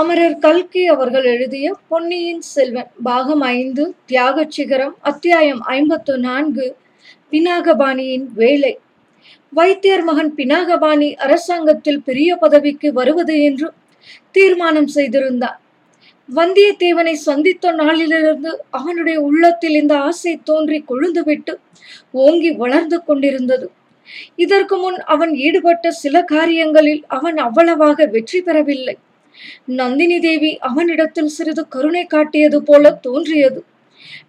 அமரர் கல்கி அவர்கள் எழுதிய பொன்னியின் செல்வன் பாகம் ஐந்து தியாகச் சிகரம் அத்தியாயம் ஐம்பத்து நான்கு பினாகபாணியின் வேலை. வைத்தியர் மகன் பினாகபாணி அரசாங்கத்தில் பெரிய பதவிக்கு வருவது என்று தீர்மானம் செய்திருந்தார் வந்தியத்தேவனை சந்தித்த நாளிலிருந்து அவனுடைய உள்ளத்தில் இந்த ஆசை தோன்றி கொழுந்துவிட்டு ஓங்கி வளர்ந்து கொண்டிருந்தது. இதற்கு முன் அவன் ஈடுபட்ட சில காரியங்களில் அவன் அவ்வளவாக வெற்றி பெறவில்லை. நந்தினி தேவி அவனிடத்தில் சிறிது கருணை காட்டியது போல தோன்றியது.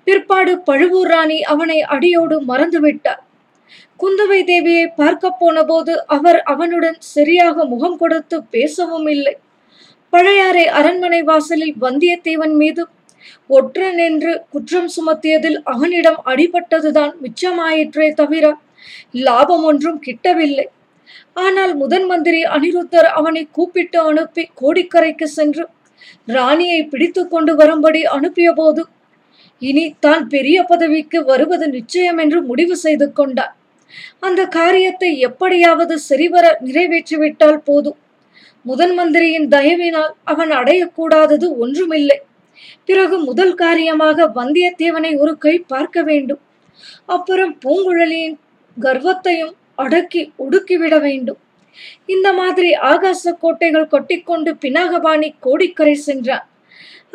பிற்பாடு பழுவூர் ராணி அவனை அடியோடு மறந்துவிட்டார். குந்தவை தேவியை பார்க்க போன போது அவர் அவனுடன் சரியாக முகம் கொடுத்து பேசவும் இல்லை. பழையாறை அரண்மனை வாசலில் வந்தியத்தேவன் மீது ஒற்றன் என்று குற்றம் சுமத்தியதில் அவனிடம் அடிபட்டதுதான் மிச்சமாயிற்றே தவிர லாபம் ஒன்றும் கிட்டவில்லை. ஆனால் முதன் மந்திரி அனிருத்தர் அவனை கூப்பிட்டு அனுப்பி கோடிக்கரைக்கு சென்று ராணியை பிடித்து கொண்டு வரும்படி அனுப்பிய போது இனி தான் பெரிய பதவிக்கு வருவது நிச்சயம் என்று முடிவு செய்து கொண்டார். அந்த காரியத்தை எப்படியாவது சரிவர நிறைவேற்றிவிட்டால் போதும். முதன் மந்திரியின் தயவினால் அவன் அடையக்கூடாதது ஒன்றுமில்லை. பிறகு முதல் காரியமாக வந்தியத்தேவனை ஒரு கை பார்க்க வேண்டும். அப்புறம் பூங்குழலியின் கர்வத்தையும் அடக்கி ஒடுக்கிவிட வேண்டும். இந்த மாதிரி ஆகாச கோட்டைகள் கொட்டிக்கொண்டு பினாகபாணி கோடிக்கரை சென்றான்.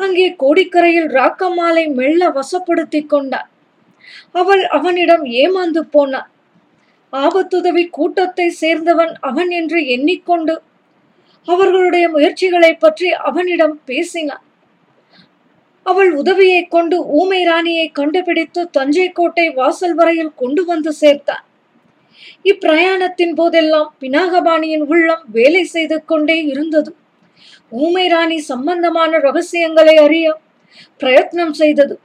அங்கே கோடிக்கரையில் ராக்கம்மாளை மெல்ல வசப்படுத்தி கொண்டான். அவள் அவனிடம் ஏமாந்து போனான். ஆபத்துதவி கூட்டத்தை சேர்ந்தவன் அவன் என்று எண்ணிக்கொண்டு அவர்களுடைய முயற்சிகளை பற்றி அவனிடம் பேசினான். அவள் உதவியை கொண்டு ஊமை ராணியை கண்டுபிடித்து தஞ்சை கோட்டை வாசல் வரையில் கொண்டு வந்து சேர்த்தான். இப்பிரயாணத்தின் போதெல்லாம் பினாகபாணியின் உள்ளம் வேலை செய்து கொண்டே இருந்தது. ஊமை ராணி சம்பந்தமான ரகசியங்களை அறிய பிரயத்னம் செய்தது.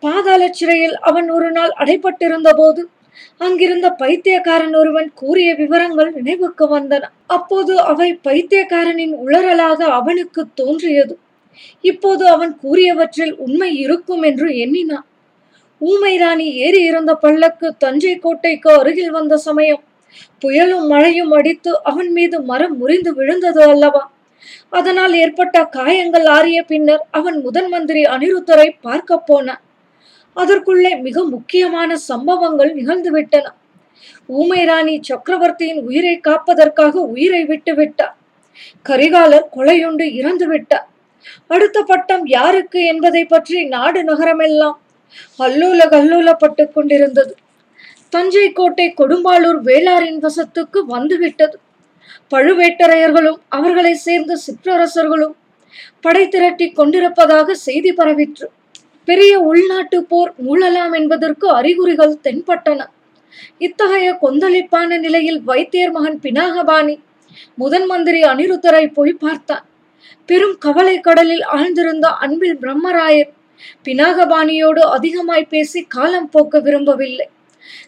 பாதாள சிறையில் அவன் ஒரு நாள் அடைப்பட்டிருந்த போது அங்கிருந்த பைத்தியக்காரன் ஒருவன் கூறிய விவரங்கள் நினைவுக்கு வந்தன. அப்போது அவை பைத்தியக்காரனின் உளறலாக அவனுக்கு தோன்றியது. இப்போது அவன் கூறியவற்றில் உண்மை இருக்கும் என்று எண்ணினான். ஊமை ராணி ஏறி இருந்த பள்ளக்கு தஞ்சை கோட்டைக்கு அருகில் வந்த சமயம். புயலும் மழையும் அடித்து அவன் மீது மரம் முறிந்து விழுந்தது அல்லவா? அதனால் ஏற்பட்ட காயங்கள் ஆறிய பின்னர் அவன் முதன் மந்திரி அனிருத்தரை பார்க்க போனான் அதற்குள்ளே மிக முக்கியமான சம்பவங்கள் நிகழ்ந்துவிட்டன ஊமை ராணி சக்கரவர்த்தியின் உயிரை காப்பதற்காக உயிரை விட்டு விட்டார். கரிகாலர் கொலையுண்டு இறந்து விட்டார். அடுத்த பட்டம் யாருக்கு என்பதை பற்றி நாடு நகரமெல்லாம் அல்லூல கல்லூலப்பட்டு கொண்டிருந்தது தஞ்சை கோட்டை கொடும்பாளூர் வேளாரின் வசத்துக்கு வந்துவிட்டது. பழுவேட்டரையர்களும் அவர்களை சேர்ந்த சிற்றரசர்களும் படை திரட்டி கொண்டிருப்பதாக செய்தி பரவிற்று. பெரிய உள்நாட்டு போர் மூழலாம் என்பதற்கு அறிகுறிகள் தென்பட்டன. இத்தகைய கொந்தளிப்பான நிலையில் வைத்தியர் மகன் பினாகபாணி முதன் மந்திரி அனிருத்தரை போய் பார்த்தான். பெரும் கவலை கடலில் ஆழ்ந்திருந்த அன்பில் பிரம்மராயர் பினாகபாணியோடு அதிகமாய் பேசி காலம் போக்க விரும்பவில்லை.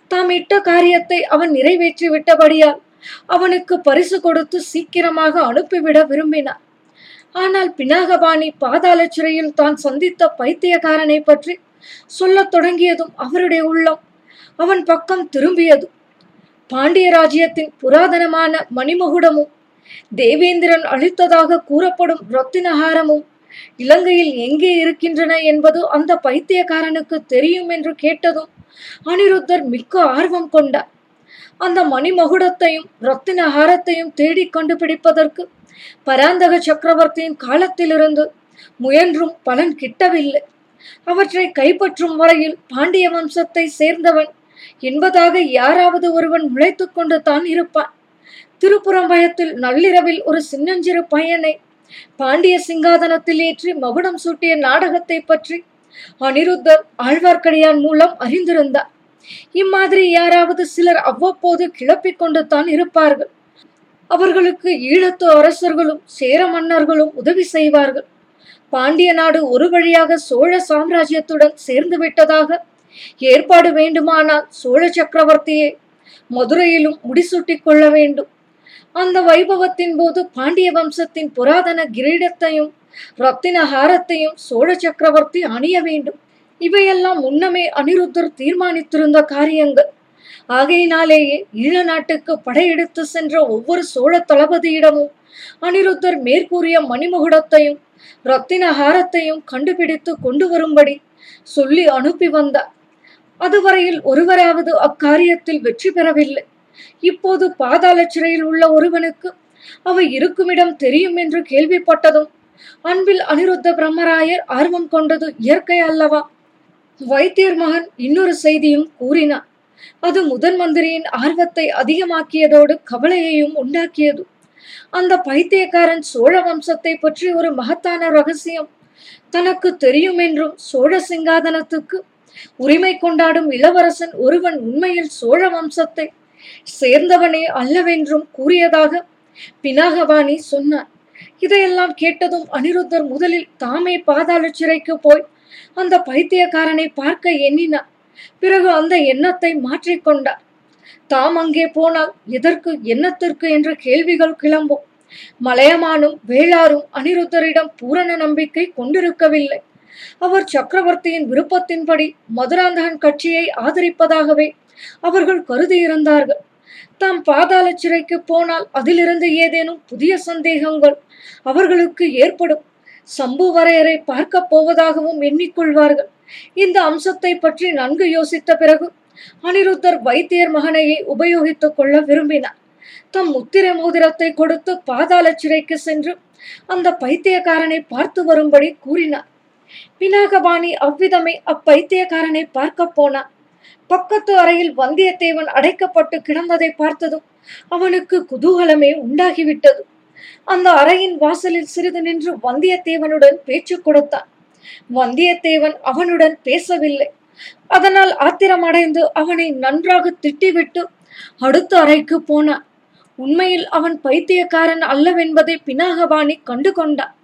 தாம் இட்ட காரியத்தை அவன் நிறைவேற்றி விட்டபடியால் அவனுக்கு பரிசு கொடுத்து சீக்கிரமாக அனுப்பிவிட விரும்பினார் ஆனால் பினாகபாணி பாதாள சிறையில் தான் சந்தித்த பைத்தியக்காரனை பற்றி சொல்லத் தொடங்கியதும் அவருடைய உள்ளம் அவன் பக்கம் திரும்பியது பாண்டிய ராஜ்யத்தின் புராதனமான மணிமகுடமும் தேவேந்திரன் அளித்ததாக கூறப்படும் ரத்தினஹாரமும் இலங்கையில் எங்கே இருக்கின்றன என்பது அந்த பைத்தியக்காரனுக்கு தெரியும் என்று கேட்டதும் அனிருத்தர் மிக்க ஆர்வம் கொண்டார். அந்த மணிமகுடத்தையும் ரத்தினஹாரத்தையும் தேடி கண்டுபிடிப்பதற்கு பராந்தக சக்கரவர்த்தியின் காலத்திலிருந்து முயன்றும் பலன் கிட்டவில்லை. அவற்றை கைப்பற்றும் வரையில் பாண்டிய வம்சத்தை சேர்ந்தவன் என்பதாக யாராவது ஒருவன் முளைத்து கொண்டு தான் இருப்பான். திருப்புறம்பயத்தில் நள்ளிரவில் ஒரு சின்னஞ்சிறு பையனை பாண்டிய சிங்காதனத்தில் ஏற்றி மகுடம் சூட்டிய நாடகத்தை பற்றி அனிருத்தர் ஆழ்வார்க்கடியான் மூலம் அறிந்திருந்தார். இம்மாதிரி யாராவது சிலர் அவ்வப்போது கிளப்பிக் கொண்டு தான் இருப்பார்கள். அவர்களுக்கு ஈழத்து அரசர்களும் சேர மன்னர்களும் உதவி செய்வார்கள். பாண்டிய நாடு ஒரு வழியாக சோழ சாம்ராஜ்யத்துடன் சேர்ந்து விட்டதாக ஏற்பாடு வேண்டுமானால் சோழ சக்கரவர்த்தியே மதுரையிலும் முடிசூட்டிக் கொள்ள வேண்டும். அந்த வைபவத்தின் போது பாண்டிய வம்சத்தின் புராதன கிரீடத்தையும் ரத்தின ஹாரத்தையும் சோழ சக்கரவர்த்தி அணிய வேண்டும். இவையெல்லாம் முன்னமே அனிருத்தர் தீர்மானித்திருந்த காரியங்கள். ஆகையினாலேயே ஈழ நாட்டுக்கு படையெடுத்து சென்ற ஒவ்வொரு சோழ தளபதியிடமும் அனிருத்தர் மேற்கூறிய மணிமுகுடத்தையும் ரத்தின ஹாரத்தையும் கண்டுபிடித்து கொண்டு வரும்படி சொல்லி அனுப்பி வந்தார். அதுவரையில் ஒருவராவது அக்காரியத்தில் வெற்றி பெறவில்லை. இப்போது பாதாள சிறையில் உள்ள ஒருவனுக்கு அவை இருக்குமிடம் தெரியும் என்று கேள்விப்பட்டதும் அன்பில் அனிருத்த பிரம்மராயர் ஆர்வம் கொண்டது இயற்கை அல்லவா? வைத்தியர் மகன் இன்னொரு செய்தியும் கூறினார். அது முதன் மந்திரியின் ஆர்வத்தை அதிகமாக்கியதோடு கவலையையும் உண்டாக்கியது. அந்த பைத்தியக்காரன் சோழ வம்சத்தை பற்றி ஒரு மகத்தான ரகசியம். தனக்கு தெரியும் என்றும் சோழ சிங்காதனத்துக்கு உரிமை கொண்டாடும் இளவரசன் ஒருவன் உண்மையில் சோழ வம்சத்தை சேர்ந்தவனே அல்லவென்றும் கூறியதாக பினாகபாணி சொன்னார் இதையெல்லாம் கேட்டதும் அனிருத்தர் முதலில் தாமே பாதாள சிறைக்கு போய் அந்த பைத்தியக்காரனை பார்க்க எண்ணினார். பிறகு அந்த எண்ணத்தை மாற்றிக்கொண்டார் தாம் அங்கே போனால் எதற்கு எண்ணத்திற்கு என்ற கேள்விகள் கிளம்பும். மலையமானும் வேளாரும் அனிருத்தரிடம் பூரண நம்பிக்கை கொண்டிருக்கவில்லை. அவர் சக்கரவர்த்தியின் விருப்பத்தின்படி மதுராந்தகன் கட்சியை ஆதரிப்பதாகவே அவர்கள் கருதியிருந்தார்கள் தாம் பாதாள சிறைக்கு போனால் அதிலிருந்து ஏதேனும் புதிய சந்தேகங்கள் அவர்களுக்கு ஏற்படும். சம்புவரையரை பார்க்க போவதாகவும் எண்ணிக்கொள்வார்கள். இந்த அம்சத்தை பற்றி நன்கு யோசித்த பிறகு அனிருத்தர் வைத்தியர் மகனையை உபயோகித்துக் கொள்ள விரும்பினார். தம் முத்திரை மோதிரத்தை கொடுத்து பாதாள சிறைக்கு சென்று அந்த பைத்தியக்காரனை பார்த்து வரும்படி கூறினார். பினாகபாணி அவ்விதமே அப்பைத்தியக்காரனை பார்க்க போனார். பக்கத்து அறையில் வந்தியத்தேவன் அடைக்கப்பட்டு கிடந்ததை பார்த்ததும் அவனுக்கு குதூகலமே உண்டாகிவிட்டது. அந்த அறையின் வாசலில் சிறிது நின்று வந்தியத்தேவனுடன் பேச்சு கொடுத்தான். வந்தியத்தேவன் அவனுடன் பேசவில்லை. அதனால் ஆத்திரமடைந்து அவனை நன்றாக திட்டிவிட்டு அடுத்த அறைக்கு போனான். உண்மையில் அவன் பைத்தியக்காரன் அல்லவென்பதை பினாகபாணி கண்டு கொண்டான்.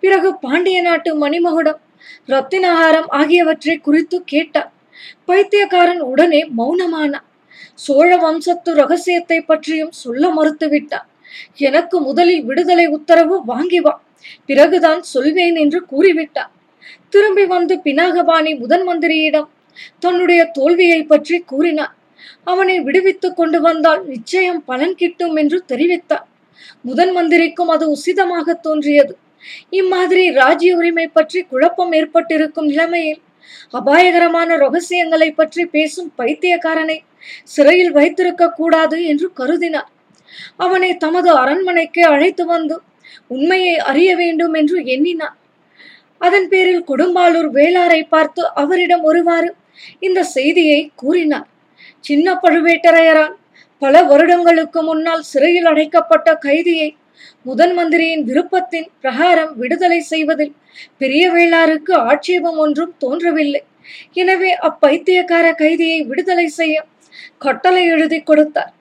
பிறகு பாண்டிய நாட்டு மணிமகுடம் ரத்தினஹாரம் ஆகியவற்றை குறித்து கேட்டான். பைத்தியக்காரன் உடனே மௌனமானான் சோழ வம்சத்து ரகசியத்தை பற்றியும் சொல்ல மறுத்துவிட்டான். எனக்கு முதலில் விடுதலை உத்தரவு வாங்கி வா பிறகுதான் சொல்வேன் என்று கூறிவிட்டான். திரும்பி வந்து பினாகபாணி முதன் மந்திரியிடம் தன்னுடைய தோல்வியை பற்றி கூறினார் அவனை விடுவித்துக் கொண்டு வந்தால் நிச்சயம் பலன் கிட்டும் என்று தெரிவித்தார். முதன் மந்திரிக்கும் அது உசிதமாக தோன்றியது. இம்மாதிரி ராஜ்ய உரிமை பற்றி குழப்பம் ஏற்பட்டிருக்கும் நிலைமையில் அபாயகரமான ரகசியங்களை பற்றி பேசும் பைத்தியக்காரனை சிறையில் வைத்திருக்க கூடாது என்று கருதினார். அவனை தமது அரண்மனைக்கு அழைத்து வந்து உண்மையை அறிய வேண்டும் என்று எண்ணினார். அதன் பேரில் கொடும்பாளூர் வேளாரை பார்த்து அவரிடம் ஒருவாறு இந்த செய்தியை கூறினார். சின்ன பழுவேட்டரையரால் பல வருடங்களுக்கு முன்னால் சிறையில் அடைக்கப்பட்ட கைதியை முதன் மந்திரியின் விருப்பத்தின் பிரகாரம் விடுதலை செய்வதில் பெரிய வேளாருக்கு ஆட்சேபம் ஒன்றும் தோன்றவில்லை. எனவே அப்பைத்தியக்கார கைதியை விடுதலை செய்ய கட்டளை எழுதி கொடுத்தார்.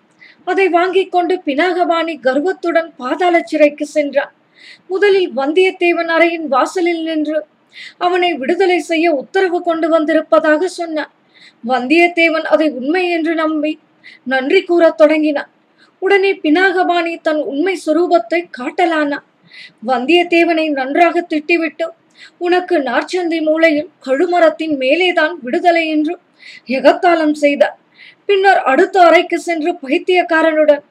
அதை வாங்கிக் கொண்டு பினாகபாணி கர்வத்துடன் பாதாள சிறைக்கு சென்றான். முதலில் வந்தியத்தேவன் அறையின் வாசலில் நின்று அவனை விடுதலை செய்ய உத்தரவு கொண்டு வந்திருப்பதாக சொன்னான். வந்தியத்தேவன் அதை உண்மை என்று நம்பி நன்றி கூறத் தொடங்கினான். உடனே பினாகபாணி தன் உண்மை சுரூபத்தை காட்டலானா? வந்தியத்தேவனை நன்றாக திட்டிவிட்டு உனக்கு நார்ச்சந்தி மூலையில் கழுமரத்தின் மேலேதான் விடுதலை என்று எகத்தாளம் செய்தார் பின்னர் அடுத்த அறைக்கு சென்று பைத்தியக்காரனுடன்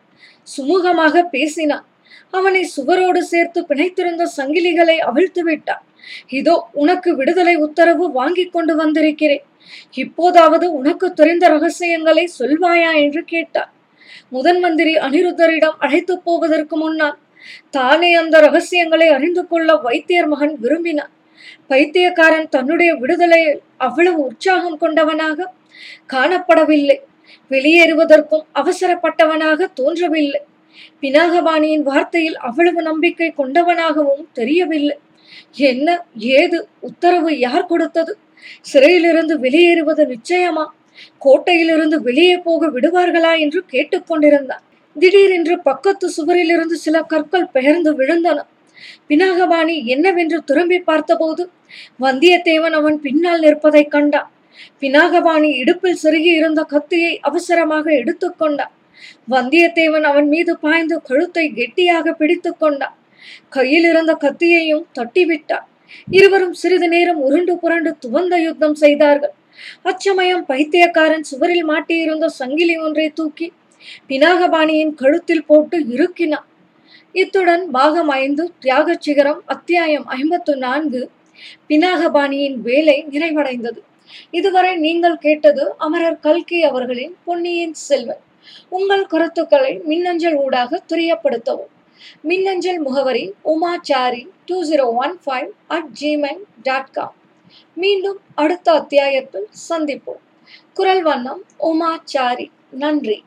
சுமூகமாக பேசினான். அவனை சுவரோடு சேர்த்து பிணைத்திருந்த சங்கிலிகளை அவிழ்த்து விட்டான். இதோ உனக்கு விடுதலை உத்தரவு வாங்கிக் கொண்டு வந்திருக்கிறேன். இப்போதாவது உனக்கு தெரிந்த ரகசியங்களை சொல்வாயா? என்று கேட்டார் முதன் மந்திரி அனிருத்தரிடம் அழைத்து போவதற்கு முன்னால் தானே அந்த ரகசியங்களை அறிந்து கொள்ள வைத்தியர் மகன் விரும்பினான் பைத்தியக்காரன் தன்னுடைய விடுதலையில் அவ்வளவு உற்சாகம் கொண்டவனாக காணப்படவில்லை. வெளியேறுவதற்கும் அவசரப்பட்டவனாக தோன்றவில்லை. பினாகபாணியின் வார்த்தையில் அவ்வளவு நம்பிக்கை கொண்டவனாகவும் தெரியவில்லை. என்ன ஏது உத்தரவு யார் கொடுத்தது? சிறையிலிருந்து வெளியேறுவது நிச்சயமா? கோட்டையிலிருந்து வெளியே போக விடுவார்களா என்று கேட்டுக்கொண்டிருந்தான். திடீரென்று பக்கத்து சுவரிலிருந்து சில கற்கள் பெயர்ந்து விழுந்தன. பினாகபாணி என்னவென்று திரும்பி பார்த்தபோது வந்தியத்தேவன் அவன் பின்னால் நிற்பதைக் கண்டான். பினாகபாணி இடுப்பில் செருகி இருந்த கத்தியை அவசரமாக எடுத்துக்கொண்டான் வந்தியத்தேவன் அவன் மீது பாய்ந்து கழுத்தை கெட்டியாக பிடித்துக் கொண்டான். கையில் இருந்த கத்தியையும் தட்டிவிட்டான். இருவரும் சிறிது நேரம் உருண்டு புரண்டு துவந்த யுத்தம் செய்தார்கள். அச்சமயம் பைத்தியக்காரன் சுவரில் மாட்டியிருந்த சங்கிலி ஒன்றை தூக்கி பினாகபாணியின் கழுத்தில் போட்டு இறுக்கினான். இத்துடன் பாகம் ஐந்து தியாக சிகரம் அத்தியாயம் ஐம்பத்து நான்கு பினாகபாணியின் வேலை நிறைவடைந்தது. இதுவரை நீங்கள் கேட்டது அமரர் கல்கி அவர்களின் பொன்னியின் செல்வன். உங்கள் கருத்துக்களை மின்னஞ்சல் ஊடாக துரியப்படுத்தவும். மின்னஞ்சல் முகவரி Umachari two zero one five at Gmail dot com மீண்டும் அடுத்த அத்தியாயத்தில் சந்திப்போம். குரல் வண்ணம் உமாச்சாரி. நன்றி.